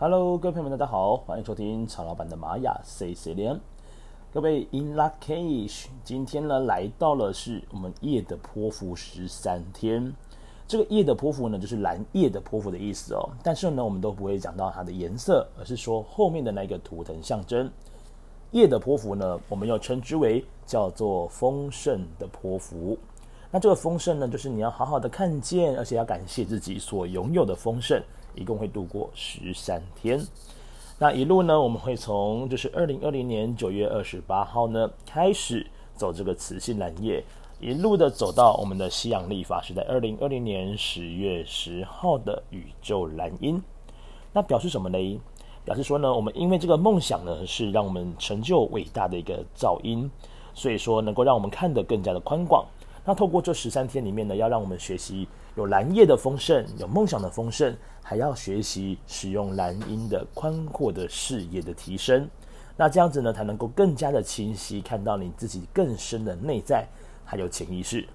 Hello，各位朋友们，大家好，欢迎收听曹老板的玛雅 C C 连。各位 In Lak'ech，今天呢来到了是我们夜的波符十三天。这个夜的波符呢，就是蓝夜的波符的意思哦。但是呢，我们都不会讲到它的颜色，而是说后面的那个图腾象征。夜的波符呢，我们又称之为叫做丰盛的波符。那这个丰盛呢，就是你要好好的看见，而且要感谢自己所拥有的丰盛。一共会度过十三天，那一路呢，我们会从就是二零二零年九月二十八号呢开始走这个磁性蓝夜，一路的走到我们的西洋历法是在二零二零年十月十号的宇宙蓝音。那表示什么呢？表示说呢，我们因为这个梦想呢是让我们成就伟大的一个噪音，所以说能够让我们看得更加的宽广。那透过这十三天里面呢，要让我们学习有蓝叶的丰盛，有梦想的丰盛，还要学习使用蓝鹰的宽阔的视野的提升。那这样子呢，才能够更加的清晰看到你自己更深的内在，还有潜意识。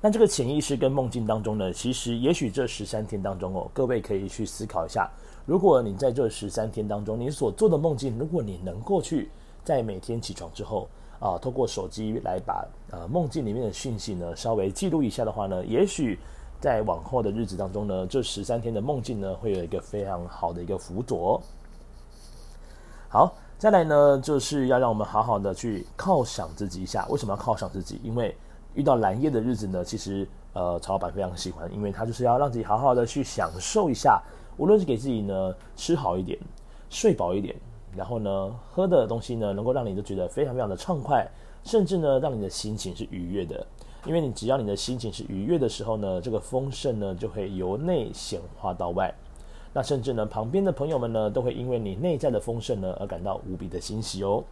那这个潜意识跟梦境当中呢，其实也许这十三天当中哦，各位可以去思考一下，如果你在这十三天当中，你所做的梦境，如果你能够去在每天起床之后。啊，透过手机来把呃梦境里面的讯息呢稍微记录一下的话呢，也许在往后的日子当中呢，这十三天的梦境呢会有一个非常好的一个辅佐。好，再来呢就是要让我们好好的去犒赏自己一下。为什么要犒赏自己？因为遇到蓝夜的日子呢，其实呃曹老板非常喜欢，因为他就是要让自己好好的去享受一下，无论是给自己呢吃好一点，睡饱一点。然后呢，喝的东西呢，能够让你都觉得非常非常的畅快，甚至呢，让你的心情是愉悦的。因为你只要你的心情是愉悦的时候呢，这个丰盛呢就会由内显化到外。那甚至呢，旁边的朋友们呢，都会因为你内在的丰盛呢而感到无比的欣喜哦。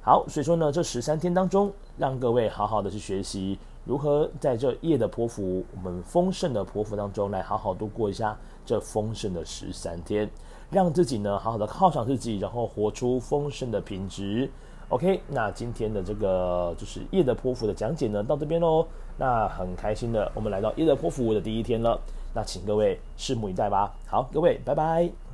好，所以说呢，这十三天当中，让各位好好的去学习如何在这夜的波符，我们丰盛的波符当中来好好度过一下这丰盛的十三天。让自己呢好好的犒赏自己，然后活出丰盛的品质。OK，那今天的这个就是夜的泼妇的讲解呢，到这边喽。那很开心的，我们来到夜的泼妇的第一天了。那请各位拭目以待吧。好，各位，拜拜。